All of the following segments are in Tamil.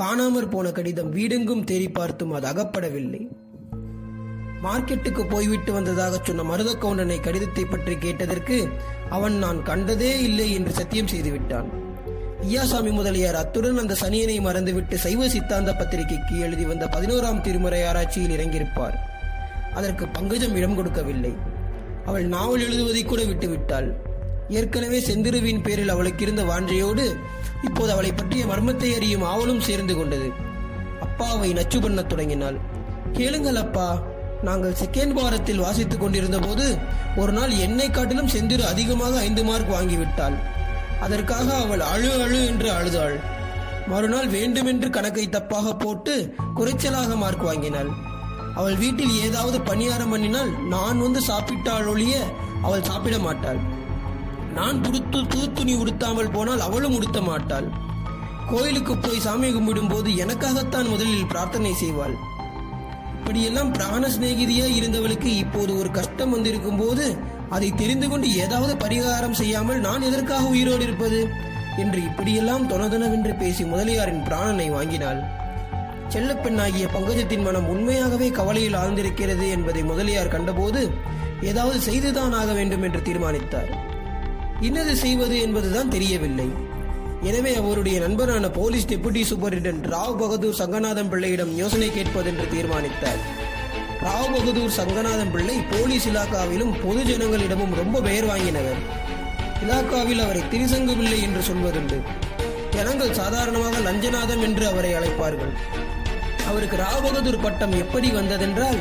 காணாமற் போன கடிதம் வீடெங்கும் தேடி பார்த்தும் அது அகப்படவில்லை. மார்க்கெட்டுக்கு போய்விட்டு வந்ததாக சொன்ன மருத கவுண்டனை கடிதத்தை பற்றி கேட்டதற்கு அவன் நான் கண்டதே இல்லை என்று சத்தியம் செய்துவிட்டான். ஐயாசாமி முதலியார் அத்துடன் அந்த சனியனை மறந்துவிட்டு சைவ சித்தாந்த பத்திரிகைக்கு எழுதி வந்த பதினோராம் திருமுறை ஆராய்ச்சியில் இறங்கியிருப்பார். அதற்கு பங்கஜம் இடம் கொடுக்கவில்லை. அவள் நாவல் எழுதுவதை கூட விட்டுவிட்டாள். ஏற்கனவே செந்திருவின் பேரில் அவளுக்கு இருந்த வாஞ்சையோடு இப்போது அவளை பற்றிய மர்மத்தை அறியும் ஆவலும் சேர்ந்து கொண்டது. அப்பாவை நச்சு பண்ணத் தொடங்கினாள். கேளுங்கள் அப்பா நாங்கள் செகண்ட் வாரத்தில் வாசித்துக் கொண்டிருந்த போது ஒரு நாள் என்னை காட்டிலும் செந்திரு அதிகமாக ஐந்து மார்க் வாங்கிவிட்டாள். அதற்காக அவள் அழு அழு என்று அழுதாள். மறுநாள் வேண்டுமென்று கணக்கை தப்பாக போட்டு குறைச்சலாக மார்க் வாங்கினாள். அவள் வீட்டில் ஏதாவது பணியாரம் பண்ணினால் நான் வந்து சாப்பிட்டாள் ஒழிய அவள் சாப்பிட மாட்டாள். நான் உடுத்து புது துணி உடுத்தாமல் போனால் அவளும் உடுத்த மாட்டாள். கோயிலுக்கு போய் சாமி கும்பிடும் போது எனக்காகத்தான் முதலில் பிரார்த்தனை செய்வாள். இப்படியெல்லாம் பிராண சிநேகிதியா இருந்தவளுக்கு இப்போது ஒரு கஷ்டம் வந்திருக்கும் போது அதை தெரிந்து கொண்டு ஏதாவது பரிகாரம் செய்யாமல் நான் எதற்காக உயிரோடு இருப்பது? என்று இப்படியெல்லாம் தொனதனவென்று பேசி முதலியாரின் பிராணனை வாங்கினாள். செல்லப்பெண்ணாகிய பங்கஜத்தின் மனம் உண்மையாகவே கவலையில் ஆழ்ந்திருக்கிறது என்பதை முதலியார் கண்டபோது ஏதாவது செய்துதான் ஆக வேண்டும் என்று தீர்மானித்தார். இன்னது செய்வது என்பதுதான் தெரியவில்லை. எனவே அவருடைய நண்பரான police deputy superintendent Rao Bahadur Sankanatham பிள்ளையிடம் யோசனை கேட்பதென்று தீர்மானித்தார். ராவ் பகதூர் சங்கநாதன் பிள்ளை போலீஸ் இலாக்காவிலும் பொது ஜனங்களிடமும் ரொம்ப பெயர் வாங்கினவர். இலாக்காவில் அவரை திரிசங்கு பிள்ளை என்று சொல்வதுண்டு. ஜனங்கள் சாதாரணமாக லஞ்சநாதம் என்று அவரை அழைப்பார்கள். அவருக்கு ராவ் பகதூர் பட்டம் எப்படி வந்ததென்றால்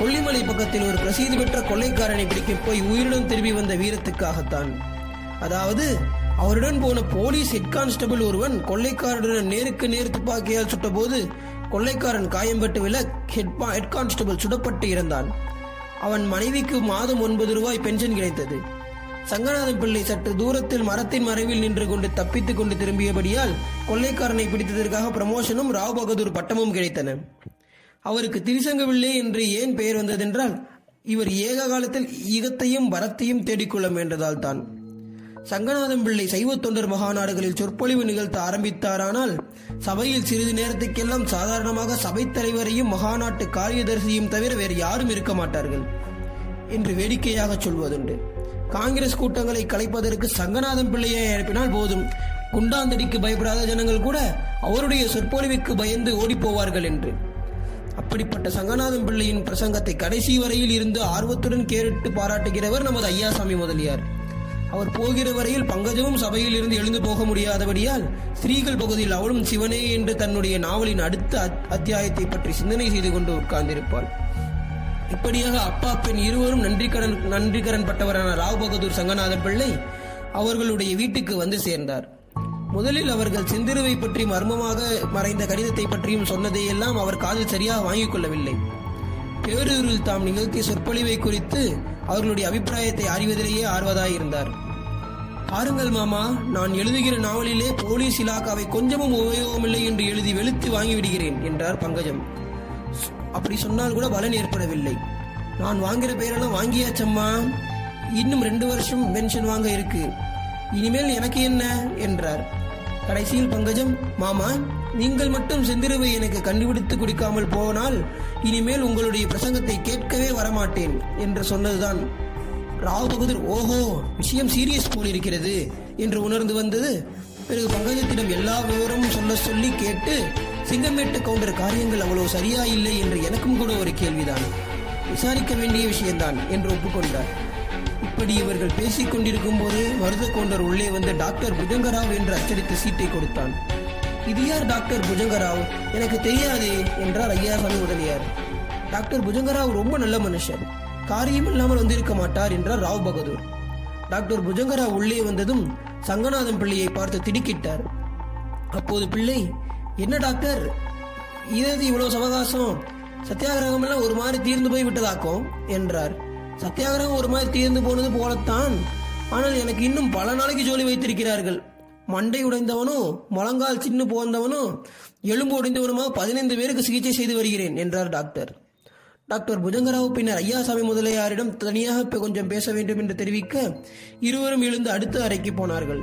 கொல்லிமலை பக்கத்தில் ஒரு பிரசித்தி பெற்ற கொள்ளைக்காரனை பிடிக்கப் போய் உயிருடன் திரும்பி வந்த வீரத்துக்காகத்தான். அதாவது அவருடன் போன போலீஸ் ஹெட் கான்ஸ்டபிள் ஒருவன் கொள்ளைக்காரனுடன் நேருக்கு நேர் துப்பாக்கியால் சுட்டபோது கொள்ளைக்காரன் காயம்பட்டு விழ ஹெட் ஹெட் கான்ஸ்டபிள் சுடப்பட்டு இறந்தான். அவன் மனைவிக்கு மாதம் ஒன்பது ரூபாய் பென்ஷன் கிடைத்தது. சங்கநாதன் பிள்ளை சற்று தூரத்தில் மரத்தின் மறைவில் நின்று கொண்டு தப்பித்துக் கொண்டு திரும்பியபடியால் கொள்ளைக்காரனை பிடித்ததற்காக பிரமோஷனும் ராவ் பகதூர் பட்டமும் கிடைத்தன. அவருக்கு திரிசங்கவில்லை என்று ஏன் பெயர் வந்ததென்றால் இவர் ஏக காலத்தில் ஈகத்தையும் வரத்தையும் தேடிக்கொள்ள முயன்றதால் தான் சங்கநாதன் பிள்ளை சைவ தொண்டர் மகாநாடுகளில் சொற்பொழிவு நிகழ்த்த ஆரம்பித்தாரானால் சபையில் சிறிது நேரத்துக்கெல்லாம் சாதாரணமாக சபைத் தலைவரையும் மகாநாட்டு காரியதரிசியும் தவிர வேறு யாரும் இருக்க மாட்டார்கள் என்று வேடிக்கையாக சொல்வதுண்டு. காங்கிரஸ் கூட்டங்களை கலைப்பதற்கு சங்கநாதன் பிள்ளையை அனுப்பினால் போதும். குண்டாந்தடிக்கு பயப்படாத ஜனங்கள் கூட அவருடைய சொற்பொழிவுக்கு பயந்து ஓடிப்போவார்கள் என்று. அப்படிப்பட்ட சங்கநாதன் பிள்ளையின் பிரசங்கத்தை கடைசி வரையில் இருந்து ஆர்வத்துடன் கேட்டு பாராட்டுகிறவர் நமது ஐயாசாமி முதலியார். அவர் போகிற வரையில் பங்கஜமும் சபையில் இருந்து எழுந்து போக முடியாதபடியால் ஸ்திரீகள் பகுதியில் அவளும் சிவனே என்று தன்னுடைய நாவலின் அடுத்த அத்- அத்தியாயத்தை பற்றி சிந்தனை செய்து கொண்டு உட்கார்ந்திருப்பாள். இப்படியாக அப்பா பெண் இருவரும் நன்றிக்கடன் நன்றிக்கடன் பட்டவரான ராவ் பகதூர் சங்கநாதன் பிள்ளை அவர்களுடைய வீட்டுக்கு வந்து சேர்ந்தார். முதலில் அவர்கள் செந்திருவை பற்றி மர்மமாக மறைந்த கடிதத்தை பற்றியும் சொன்னதையெல்லாம் அவர் காதில் சரியாக வாங்கிக் கொள்ளவில்லை. பேரூரில் தாம் நிகழ்த்திய சொற்பொழிவை குறித்து அவர்களுடைய அபிப்பிராயத்தை அறிவதிலேயே ஆர்வதாயிருந்தார். பாருங்கள் மாமா நான் எழுதுகிற நாவலிலே போலீஸ் இலாக்காவை கொஞ்சமும் உபயோகமில்லை என்று எழுதி வெளுத்து வாங்கிவிடுகிறேன் என்றார் பங்கஜம். அப்படி சொன்னால் கூட பலன் ஏற்படவில்லை. நான் வாங்குற பேரெல்லாம் வாங்கியாச்சம்மா. இன்னும் ரெண்டு வருஷம் பென்ஷன் வாங்க இருக்கு. இனிமேல் எனக்கு என்ன? என்றார். கடைசியில் பங்கஜம் மாமா நீங்கள் மட்டும் செந்திருவை எனக்கு கண்டுபிடித்து குடிக்காமல் போனால் இனிமேல் உங்களுடைய பிரசங்கத்தை கேட்கவே வரமாட்டேன் என்று சொன்னதுதான். ராவ் பகதூர் ஓஹோ விஷயம் சீரியஸ் போல் இருக்கிறது என்று உணர்ந்து வந்தது. பிறகு பங்கஜத்திடம் எல்லா விவரமும் சொல்ல சொல்லி கேட்டு சிங்கமேட்டு கவுண்டர் காரியங்கள் அவ்வளவு சரியா இல்லை என்று எனக்கும் கூட ஒரு கேள்விதான். விசாரிக்க வேண்டிய விஷயம்தான் என்று ஒப்புக்கொண்டார். இப்படி இவர்கள் பேசிக் கொண்டிருக்கும் போது மருத கவுண்டர் உள்ளே வந்த டாக்டர் புஜங்கராவ் என்று அச்சடித்த சீட்டை கொடுத்தான். இது யார் டாக்டர் புஜங்கராவ்? எனக்கு தெரியாதே என்றார் ஐயாசாமி உடலியார் டாக்டர் புஜங்கராவ் ரொம்ப நல்ல மனுஷர். காரியம் இல்லாமல் வந்திருக்க மாட்டார் என்றார் ராவ் பகதூர். டாக்டர் புஜங்கராவ் உள்ளே வந்ததும் சங்கநாதன் பிள்ளையை பார்த்து திடுக்கிட்டார். அப்போது பிள்ளை என்ன டாக்டர்? இதது இவ்வளவு சவகாசம்? சத்தியாகிரகம் எல்லாம் ஒரு மாதிரி தீர்ந்து போய் விட்டதாக்கும்? என்றார். சத்தியாகிரகம் ஒரு மாதிரி தீர்ந்து போனது போலத்தான். ஆனால் எனக்கு இன்னும் பல நாளைக்கு ஜோலி வைத்திருக்கிறார்கள். மண்டை உடைந்தவனும் முழங்கால் சின்ன போந்தவனும் எலும்பு உடைந்தவனுமாக பதினைந்து பேருக்கு சிகிச்சை செய்து வருகிறேன் என்றார் டாக்டர். டாக்டர் புஜங்கராவ் பின்னர் ஐயாசாமி முதலியாரிடம் தனியாக கொஞ்சம் பேச வேண்டும் என்று தெரிவிக்க இருவரும் எழுந்து அடுத்த அறைக்கு போனார்கள்.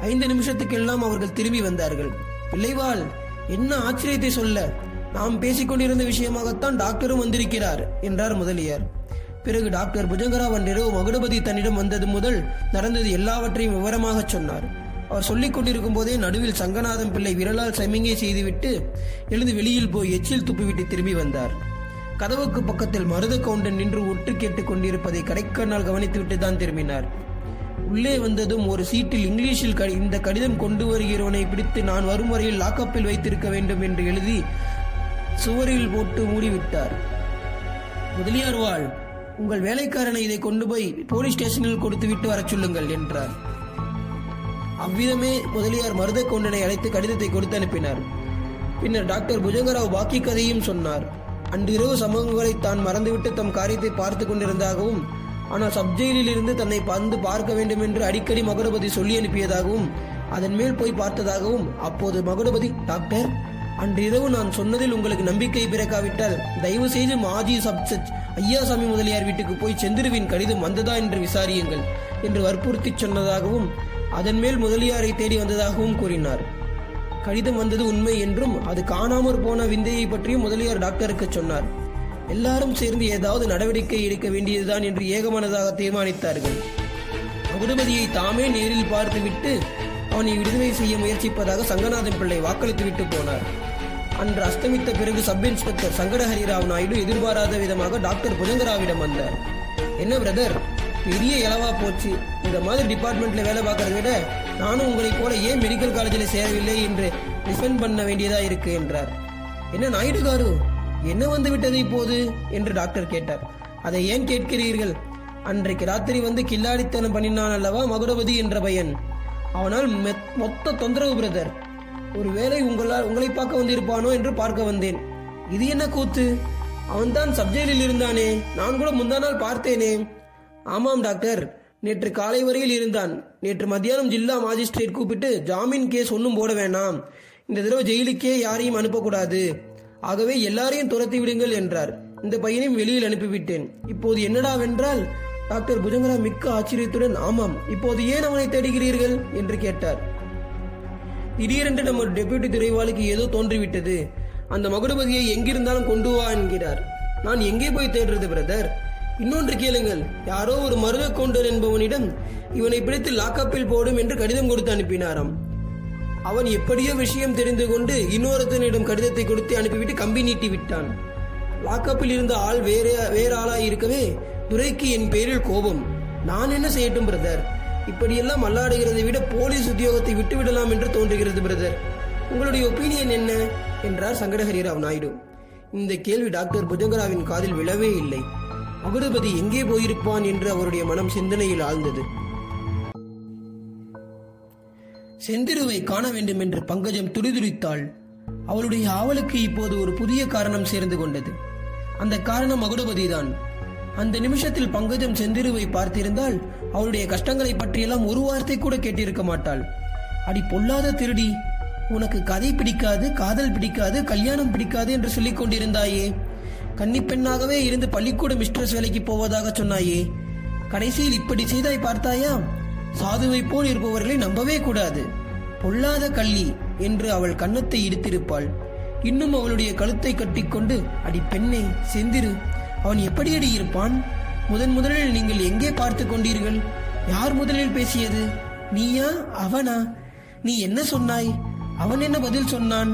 ஐந்து நிமிஷத்துக்கெல்லாம் அவர்கள் திரும்பி வந்தார்கள். பிள்ளைவாள் என்ன ஆச்சரியத்தை சொல்ல? நாம் பேசிக்கொண்டிருந்த விஷயமாகத்தான் டாக்டரும் வந்திருக்கிறார் என்றார் முதலியார். பிறகு டாக்டர் புஜங்கராவ் அன்றிரவு மகுடபதி தன்னிடம் வந்தது முதல் நடந்தது எல்லாவற்றையும் விவரமாக சொன்னார். அவர் சொல்லிக் கொண்டிருக்கும் போதே நடுவில் சங்கநாதம் பிள்ளை விரலால் சமிங்கை செய்துவிட்டு எழுந்து வெளியில் போய் எச்சில் துப்பிவிட்டு திரும்பி வந்தார். கதவுக்கு பக்கத்தில் மருத கவுண்டன் நின்று ஒட்டு கேட்டுக் கொண்டிருப்பதை கடைக்கண்ணால் கவனித்துவிட்டு தான் திரும்பினார். உள்ளே வந்ததும் ஒரு சீட்டில் இங்கிலீஷில் இந்த கடிதம் கொண்டு வருகிறவனை பிடித்து நான் வரும் வரையில் லாக்கப்பில் வைத்திருக்க வேண்டும் என்று எழுதி சுவரில் போட்டு மூடிவிட்டார். முதலியார் வாழ் உங்கள் வேலைக்காரனை இதை கொண்டு போய் போலீஸ் ஸ்டேஷனில் கொடுத்து விட்டு வரச் சொல்லுங்கள் என்றார். அவ்விதமே முதலியார் மருத கொண்டனை அழைத்து கடிதத்தை கொடுத்து அனுப்பினார். பின்னர் டாக்டர் புஜங்கராவ் பாக்கி கதையும் சொன்னார். அன்றிரவு சம்பவங்களை தான் மறந்துவிட்டு தம் காரியத்தை பார்த்து கொண்டிருந்ததாகவும் ஆனால் சப்ஜெயிலில் இருந்து தன்னை வந்து பார்க்க வேண்டும் என்று அடிக்கடி மகுடபதி சொல்லி அனுப்பியதாகவும் அதன் மேல் போய் பார்த்ததாகவும் அப்போது மகுடபதி டாக்டர் அன்றிரவு நான் சொன்னதில் உங்களுக்கு நம்பிக்கை பிறக்காவிட்டால் தயவு செய்து மாஜி சப்ஜெக்ட் ஐயாசாமி முதலியார் வீட்டுக்கு போய் செந்திருவின் கடிதம் வந்ததா என்று விசாரியுங்கள் என்று வற்புறுத்தி சொன்னதாகவும் அதன் மேல் முதலியாரை தேடி வந்ததாகவும் கூறினார். கடிதம் வந்தது உண்மை என்றும் அது காணாமற் போன விந்தையை பற்றியும் முதலியார் டாக்டருக்கு சொன்னார். எல்லாரும் சேர்ந்து ஏதாவது நடவடிக்கை எடுக்க வேண்டியதுதான் என்று ஏகமனதாக தீர்மானித்தார்கள். மகுடபதியை தாமே நேரில் பார்த்துவிட்டு அவனை விடுதலை செய்ய முயற்சிப்பதாக சங்கநாதன் பிள்ளை வாக்களித்து விட்டு போனார். அன்று அஸ்தமித்த பிறகு சப் இன்ஸ்பெக்டர் சங்கடஹரிராவ் நாயுடு எதிர்பாராத விதமாக டாக்டர் புஜங்கராவிடம் வந்தார். என்ன பிரதர் பெரிய இலவா போச்சு. இந்த மாதிரி டிபார்ட்மெண்ட்ல வேலை பார்க்கறத விட நானும் உங்களைப் போல ஏன் மெடிக்கல் காலேஜில் சேரவில்லை என்று டிஃபெண்ட் பண்ண வேண்டியதா இருக்கு என்றார். என்ன நாயுடு காரு என்ன வந்து விட்டது இப்போது? என்று டாக்டர் கேட்டார். அதை ஏன் கேட்கிறீர்கள்? அன்றைக்கு ராத்திரி வந்து கில்லாடித்தனம் பண்ணினான் அல்லவா மகுடபதி என்ற பையன்? அவனால் மெத்- மொத்த தொந்தரவு பிரதர் ஒருவேளை உங்களால் உங்களை பார்க்க வந்திருப்பானோ என்று பார்க்க வந்தேன். இது என்ன கூத்து? அவன்தான் சப்ஜெயிலில் இருந்தானே. நான் கூட முந்தா நாள் பார்த்தேனே. ஆமாம் டாக்டர் நேற்று காலை வரையில் இருந்தான். நேற்று மத்தியானம் ஜில்லா மாஜிஸ்ட்ரேட் கூப்பிட்டு ஜாமீன் கேஸ் ஒன்றும் போட வேண்டாம். இந்த தடவை ஜெயிலுக்கே யாரையும் அனுப்பக்கூடாது. ஆகவே எல்லாரையும் துரத்தி விடுங்கள் என்றார். இந்த பையனையும் வெளியில் அனுப்பிவிட்டேன். இப்போது என்னடாவென்றால் டாக்டர் புஜங்கரா மிக்க ஆச்சரியத்துடன் ஆமாம். இப்போது ஏன் அவனை தேடுகிறீர்கள்? என்று கேட்டார். திடீரென்று நம்ம டெபியூட்டி துறைவாளுக்கு ஏதோ தோன்றிவிட்டது. அந்த மகுடபதியை எங்கிருந்தாலும் கொண்டு வா என்கிறார். நான் எங்கே போய் தேடுறது பிரதர்? இன்னொன்று கேளுங்கள். யாரோ ஒரு மருத கவுண்டர் என்பவனிடம் இவனை பிடித்து லாக்கப்பில் போடும் என்று கடிதம் கொடுத்து அனுப்பினாராம். அவன் எப்படியோ விஷயம் தெரிந்து கொண்டு இன்னொருத்தனிடம் கடிதத்தை கொடுத்து அனுப்பிவிட்டு கம்பி நீட்டி விட்டான். லாக்கப்பில் இருந்த ஆள் வேற வேற ஆளாய் இருக்கவே துரைக்கு என் பேரில் கோபம். நான் என்ன செய்யட்டும் பிரதர்? இப்படியெல்லாம் மல்லாடுகிறதை விட போலீஸ் உத்தியோகத்தை விட்டுவிடலாம் என்று தோன்றுகிறது பிரதர். உங்களுடைய ஒப்பீனியன் என்ன? என்றார் சங்கடஹரிராவ் நாயுடு. இந்த கேள்வி டாக்டர் புஜங்கராவின் காதில் விழவே இல்லை. மகுடபதி எங்கே போயிருப்பான் என்று அவருடைய மனம் சிந்தனையில் ஆழ்ந்தது. செந்திருவை காண வேண்டும் என்று பங்கஜம் துடிதுடித்தாள். அவளுடைய ஆவலுக்கு இப்போது ஒரு புதிய காரணம் சேர்ந்து கொண்டது. அந்த காரணம் மகுடபதிதான் அந்த நிமிஷத்தில் பங்கஜம் செந்திருவை பார்த்திருந்தால் அவளுடைய கஷ்டங்களை பற்றியெல்லாம் ஒரு வார்த்தை கூட கேட்டிருக்க மாட்டாள். அடி பொல்லாத திருடி உனக்கு கதை பிடிக்காது காதல் பிடிக்காது கல்யாணம் பிடிக்காது என்று சொல்லிக் கொண்டிருந்தாயே. கன்னிப்பெண்ணாகவே இருந்து பள்ளிக்கூட மிஸ்ட்ரஸ் வேலைக்கு போவதாக சொன்னாயே. கடைசியில் இப்படி செய்தாய் பார்த்தாயா? சாதுவை போல் இருப்பவர்களை நம்பவே கூடாது. பொல்லாத கள்ளி என்று அவள் கன்னத்தை இடித்திருப்பாள். இன்னும் அவளுடைய கழுத்தை கட்டிக்கொண்டு அடி பெண்ணே செந்திரு அவன் எப்படி அடி இருப்பான்? முதன் முதலில் நீங்கள் எங்கே பார்த்து கொண்டீர்கள்? யார் முதலில் பேசியது? நீயா அவனா? நீ என்ன சொன்னாய்? அவன் என்ன பதில் சொன்னான்?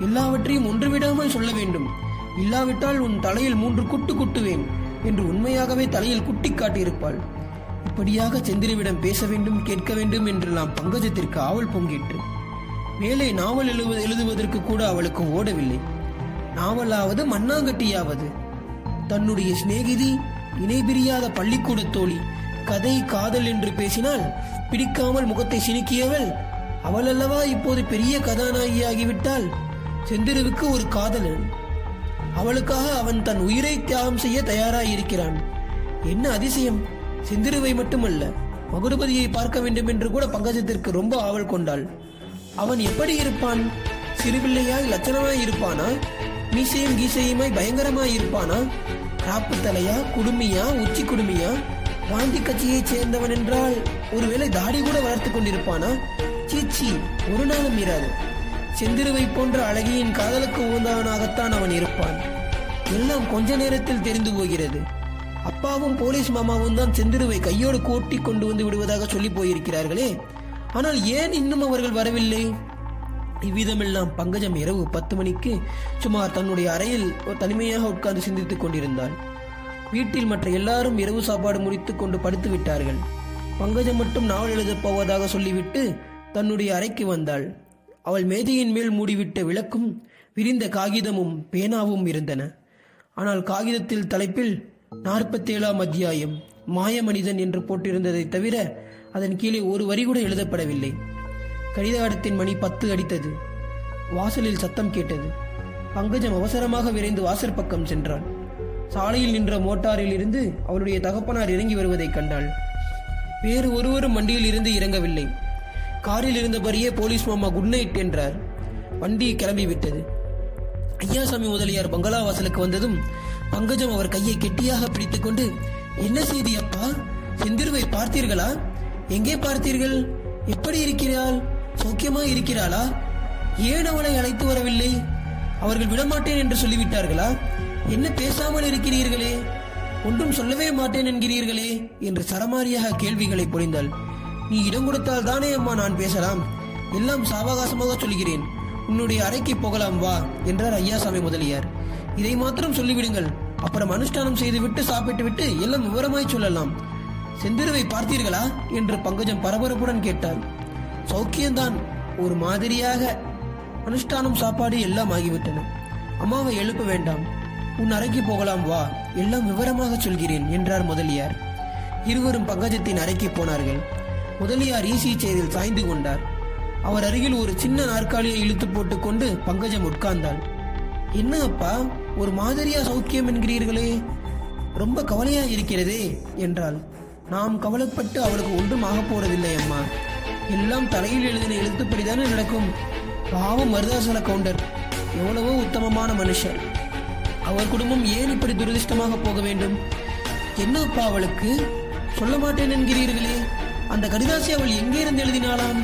எல்லாவற்றையும் ஒன்றுவிடாமல் சொல்ல வேண்டும். இல்லாவிட்டால் உன் தலையில் மூன்று குட்டு குட்டுவேன் என்று உண்மையாகவே தலையில் குட்டி காட்டியிருப்பாள். இப்படியாக செந்திருவிடம் பேச வேண்டும் கேட்க வேண்டும் என்று நாம் பங்கஜத்திற்கு ஆவல் பொங்கிட்டு மேலே நாவல் எழுவ எழுதுவதற்கு கூட அவளுக்கு ஓடவில்லை. நாவலாவது மண்ணாங்கட்டியாவது. தன்னுடைய சிநேகிதி இணை பிரியாத பள்ளிக்கூட தோழி கதை காதல் என்று பேசினால் பிடிக்காமல் முகத்தை சினுக்கியவள் அவளல்லவா இப்போது பெரிய கதாநாயகியாகிவிட்டால் செந்திருவுக்கு ஒரு காதலன். அவளுக்காக அவன் தன் உயிரை தியாகம் செய்ய தயாராயிருக்கிறான். என்ன அதிசயம்? செந்திருவை மட்டுமல்ல மகுடுபதியை பார்க்க வேண்டும் என்று கூட பங்கஜத்திற்கு ரொம்ப ஆவல் கொண்டாள். அவன் எப்படி இருப்பான்? சிறுபிள்ளையாய் லட்சணமாய் இருப்பானா? மீசையும் கீசையுமாய் பயங்கரமாய் இருப்பானா? ராப்பு தலையா குடுமியா உச்சி குடுமியா? காந்தி கட்சியைச் சேர்ந்தவன் என்றால் ஒருவேளை தாடி கூட வளர்த்து கொண்டிருப்பானா? சீச்சி ஒரு நாளும் மீறாது செந்திருவை போன்ற அழகியின் காதலுக்கு உகந்தவனாகத்தான் அவன் இருப்பான். எல்லாம் கொஞ்ச நேரத்தில் தெரிந்து போகிறது. அப்பாவும் போலீஸ் மாமாவும் தான் செந்திருவை கையோடு கூட்டி கொண்டு வந்து விடுவதாக சொல்லி போயிருக்கிறார்களே. ஆனால் ஏன் இன்னும் அவர்கள் வரவில்லை? இவ்விதமெல்லாம் பங்கஜம் இரவு பத்து மணிக்கு சுமார் தன்னுடைய அறையில் தனிமையாக உட்கார்ந்து சிந்தித்துக் கொண்டிருந்தாள் வீட்டில் மற்ற எல்லாரும் இரவு சாப்பாடு முடித்துக் கொண்டு படுத்து விட்டார்கள். பங்கஜம் மட்டும் நாவல் எழுதப் போவதாக சொல்லிவிட்டு தன்னுடைய அறைக்கு வந்தாள். அவள் மேதையின் மேல் மூடிவிட்ட விளக்கும் விரிந்த காகிதமும் பேனாவும் இருந்தன. ஆனால் காகிதத்தில் தலைப்பில் நாற்பத்தேழாம் அத்தியாயம் மாய மனிதன் என்று போட்டிருந்ததை தவிர அதன் கீழே ஒரு வரி கூட எழுதப்படவில்லை. கடிதாடத்தின் மணி பத்து அடித்தது. வாசலில் சத்தம் கேட்டது. பங்கஜம் அவசரமாக விரைந்து வாசற் பக்கம் சென்றாள். சாலையில் நின்ற மோட்டாரில் இருந்து அவளுடைய தகப்பனார் இறங்கி வருவதைக் கண்டாள். வேறு ஒருவரும் வண்டியில் இருந்து இறங்கவில்லை. காரில் இருந்தபடியே போலீஸ் மாமா குட் நைட் என்றார். வண்டி கிளம்பி விட்டது. ஐயாசாமி முதலியார் பங்களா வாசலுக்கு வந்ததும் பங்கஜம் அவர் கையை கெட்டியாக பிடித்துக்கொண்டு என்ன செய்தி அப்பா? செந்திருவை பார்த்தீர்களா? எங்கே பார்த்தீர்கள்? எப்படி இருக்கிறாள்? சௌக்கியமா இருக்கிறாளா? ஏன் அவளை அழைத்து வரவில்லை? அவர்கள் விடமாட்டேன் என்று சொல்லிவிட்டார்களா? என்ன பேசாமல் இருக்கிறீர்களே? ஒன்றும் சொல்லவே மாட்டேன் என்கிறீர்களே? என்று சரமாரியாக கேள்விகளை பொழிந்தாள். நீ இடம் கொடுத்தால் தானே அம்மா நான் பேசலாம்? எல்லாம் சாவகாசமாக சொல்கிறேன். உன்னுடைய அறைக்கு போகலாம் வா என்றார் ஐயாசாமி முதலியார். இதை மாத்திரம் சொல்லிவிடுங்கள். அப்புறம் அனுஷ்டானம் செய்துவிட்டு சாப்பிட்டு விட்டு எல்லாம் விவரமாய் சொல்லலாம். செந்திருவை பார்த்தீர்களா? என்று பங்கஜம் பரபரப்புடன் கேட்டாள். சௌக்கியம்தான் ஒரு மாதிரியாக. அனுஷ்டானம் சாப்பாடு எல்லாம் ஆகிவிட்டன. அம்மாவை எழுப்ப வேண்டாம். உன் அறைக்கு போகலாம் வா எல்லாம் விவரமாக சொல்கிறேன் என்றார் முதலியார். இருவரும் பங்கஜத்தின் அறைக்கு போனார்கள். முதலியார் ஈசி செய்தில் சாய்ந்து கொண்டார். அவர் அருகில் ஒரு சின்ன நாற்காலியை இழுத்து போட்டுக்கொண்டு பங்கஜம் உட்கார்ந்தாள். என்ன அப்பா ஒரு மாதிரியா சௌக்கியம் என்கிறீர்களே? ரொம்ப கவலையா இருக்கிறதே என்றாள். நாம் கவலைப்பட்டு அவளுக்கு ஒன்றும் ஆகப் போறதில்லை அம்மா. எல்லாம் தலையில் எழுதின எழுத்துப்படிதானே நடக்கும். பாவம் மருதாசல கவுண்டர். எவ்வளவோ உத்தமமான மனுஷர். அவர் குடும்பம் ஏன் இப்படி துரதிருஷ்டமாக போக வேண்டும்? என்ன அப்பா அவளுக்கு? சொல்ல மாட்டேன் என்கிறீர்களே. அந்த கடிதாசி அவள் எங்கே இருந்து எழுதினாளாம்?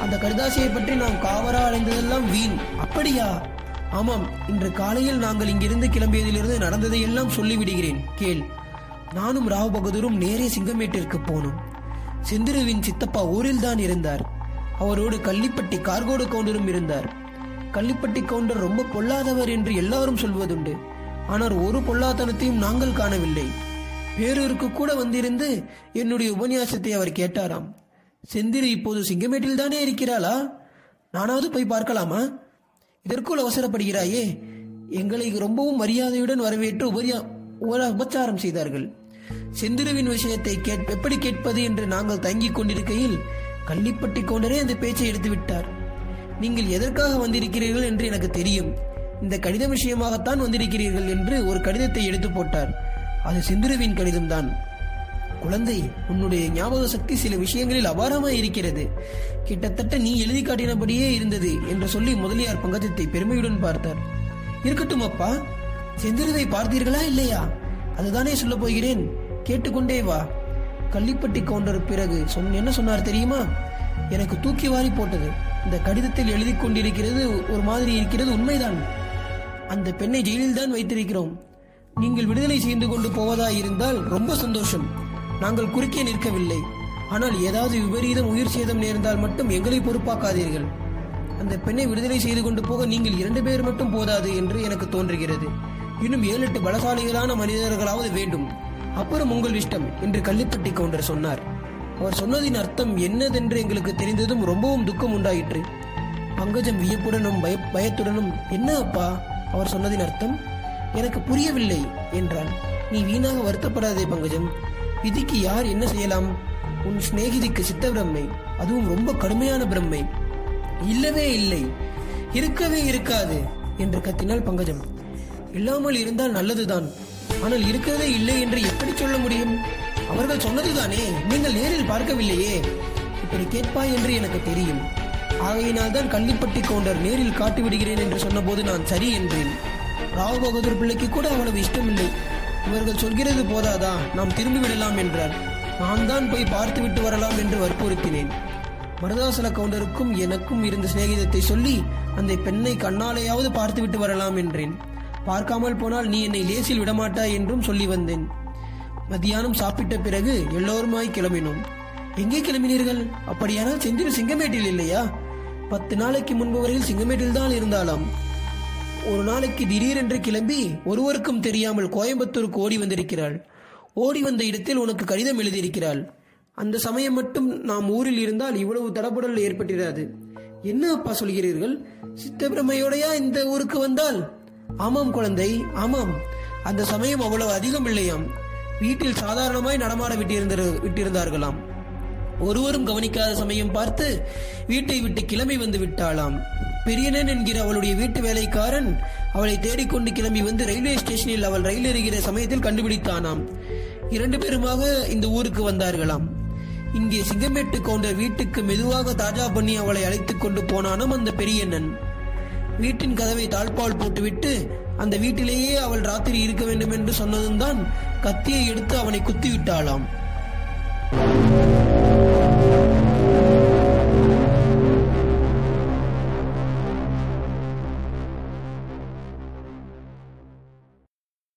அந்த கடிதாசியை பற்றி நாம் காவரா அடைந்ததெல்லாம் வீண். அப்படியா? ஆமாம் இன்று காலையில் நாங்கள் இங்கிருந்து கிளம்பியதிலிருந்து நடந்ததையெல்லாம் சொல்லிவிடுகிறேன். கேள். நானும் ராவ் பகதூரும் நேரே சிங்கமேட்டிற்கு போனோம். செந்திருவின் சித்தப்பா ஊரில் தான் இருந்தார். அவரோடு கள்ளிப்பட்டி கார்கோடு கவுண்டரும் இருந்தார். கள்ளிப்பட்டி கவுண்டர் ரொம்ப பொல்லாதவர் என்று எல்லாரும் சொல்வதுண்டு. ஆனால் ஒரு பொல்லாத்தனத்தையும் நாங்கள் காணவில்லை. வேறொருக்கு கூட வந்திருந்து என்னுடைய உபன்யாசத்தை அவர் கேட்டாராம். செந்திரு இப்போது சிங்கமேட்டில் தானே இருக்கிறாளா? நானாவது போய் பார்க்கலாமா? இதற்குள் அவசரப்படுகிறாயே எங்களை ரொம்பவும் மரியாதையுடன் வரவேற்று உபரியா உபச்சாரம் செய்தார்கள். செந்திருவின் விஷயத்தை கேட் எப்படி கேட்பது என்று நாங்கள் தங்கிக் கொண்டிருக்கையில் கள்ளிப்பட்டி கவுண்டரே அந்த பேச்சை எடுத்து விட்டார் நீங்கள் எதற்காக வந்திருக்கிறீர்கள் என்று எனக்கு தெரியும். இந்த கடிதம் விஷயமாகத்தான் வந்திருக்கிறீர்கள் என்று ஒரு கடிதத்தை எடுத்து போட்டார். அது செந்திருவின் கடிதம்தான். குழந்தை உன்னுடைய ஞாபக சக்தி சில விஷயங்களில் அபாரமாய் இருக்கிறது. கிட்டத்தட்ட நீ எழுதி காட்டினபடியே இருந்தது என்று சொல்லி முதலியார் பங்கஜத்தை பெருமையுடன் பார்த்தார். இருக்கட்டும் அப்பா செந்திருவை பார்த்தீர்களா இல்லையா? அதுதானே சொல்லப் போகிறேன். கேட்டுக்கொண்டே வா. கள்ளிப்பட்டி கவுண்டர் பிறகு சொன்ன என்ன சொன்னார் தெரியுமா? எனக்கு தூக்கி வாரி போட்டது. இந்த கடிதத்தில் எழுதி கொண்டிருக்கிறது ஒரு மாதிரி இருக்கிறது உண்மைதான். அந்த பெண்ணை ஜெயிலில் தான் வைத்திருக்கிறோம். நீங்கள் விடுதலை செய்து கொண்டு போவதாயிருந்தால் ரொம்ப சந்தோஷம். நாங்கள் குறுக்கே நிற்கவில்லை. ஆனால் ஏதாவது விபரீதம் உயிர் சேதம் நேர்ந்தால் மட்டும் எங்களை பொறுப்பாக்காதீர்கள். அந்த பெண்ணை விடுதலை செய்து கொண்டு போக நீங்கள் இரண்டு பேர் மட்டும் போதாது என்று எனக்கு தோன்றுகிறது. இன்னும் ஏழு எட்டு பலசாலிகளான மனிதர்களாவது வேண்டும். அப்புறம் உங்கள் இஷ்டம் என்று கள்ளிப்பட்டி கவுண்டர் சொன்னார். அவர் சொன்னதின் அர்த்தம் என்னதென்று எங்களுக்கு தெரிந்ததும் ரொம்பவும் துக்கம் உண்டாயிற்று. பங்கஜம் வியப்புடனும் பய பயத்துடனும் என்ன அப்பா? அவர் சொன்னதின் அர்த்தம் எனக்கு புரியவில்லை என்றான். நீ வீணாக வருத்தப்படாதே பங்கஜம். விதிக்கு யார் என்ன செய்யலாம்? உன் சிநேகிதிக்கு சித்த பிரம்மை. அதுவும் ரொம்ப கடுமையான பிரம்மை. இல்லவே இல்லை. இருக்கவே இருக்காது என்று கத்தினாள் பங்கஜம். இல்லாமல் இருந்தால் நல்லதுதான். ஆனால் இருக்கவே இல்லை என்று எப்படி சொல்ல முடியும்? அவர்கள் சொன்னதுதானே? நீங்கள் நேரில் பார்க்கவில்லையே. இப்படி கேட்பாய் என்று எனக்கு தெரியும். ஆகையினால் தான் கள்ளிப்பட்டி கவுண்டர் நேரில் காட்டி விடுகிறேன் என்று சொன்னபோது நான் சரி என்றேன். ராவ் பகதூர் பிள்ளைக்கு கூட அவ்வளவு இஷ்டமில்லை. இவர்கள் சொல்கிறது போதாதா? நாம் திரும்பி விடலாம் என்றார். நான் தான் போய் பார்த்து விட்டு வரலாம் என்று வற்புறுத்தினேன். மருதாசல கவுண்டருக்கும் எனக்கும் இருந்த சிநேகிதத்தை சொல்லி அந்த பெண்ணை கண்ணாலேயாவது பார்த்துவிட்டு வரலாம் என்றேன். பார்க்காமல் போனால் நீ என்னை லேசில் விடமாட்டாய் என்றும் சொல்லி வந்தேன். மதியானம் சாப்பிட்ட பிறகு எல்லோருமாய் கிளம்பினோம். எங்கே கிளம்பினீர்கள்? அப்படியானால் செந்தில் சிங்கமேட்டில் இல்லையா? பத்து நாளைக்கு முன்பு வரையில் சிங்கமேட்டில் தான் இருந்தாலாம் ஒரு நாளைக்கு திடீரென்று கிளம்பி ஒருவருக்கும் தெரியாமல் கோயம்புத்தூருக்கு ஓடி வந்திருக்கிறாள். ஓடி வந்த இடத்தில் உனக்கு கடிதம் எழுதியிருக்கிறாள். அந்த சமயம் மட்டும் நாம் ஊரில் இருந்தால் இவ்வளவு தடபுடல் ஏற்பட்டிராது. என்ன அப்பா சொல்கிறீர்கள்? சித்தபிரமையோடையா இந்த ஊருக்கு வந்தால்? ஆமாம் குழந்தை ஆமாம். அந்த சமயம் அவ்வளவு அதிகம் இல்லையாம். வீட்டில் சாதாரணமாய் நடமாட விட்டிருந்த விட்டிருந்தார்களாம். ஒருவரும் கவனிக்காத சமயம் பார்த்து வீட்டை விட்டு கிளம்பி வந்து விட்டாளாம். பெரியனன் என்கிற அவளுடைய வீட்டு வேலைக்காரன் அவளை தேடிக்கொண்டு கிளம்பி வந்து ரயில்வே ஸ்டேஷனில் அவள் ரயில் ஏறுகிற சமயத்தில் கண்டுபிடித்தானாம். இரண்டு பேருமாக இந்த ஊருக்கு வந்தார்களாம். இங்கே சிங்கமேட்டு கவுண்டர் வீட்டுக்கு மெதுவாக தாஜா பண்ணி அவளை அழைத்துக் கொண்டு போனானாம் அந்த பெரியண்ணன். வீட்டின் கதவை தாழ்பால் போட்டுவிட்டு அந்த வீட்டிலேயே அவள் ராத்திரி இருக்க வேண்டும் என்று சொன்னதும் தான் கத்தியை எடுத்து அவனை குத்திவிட்டாளாம்.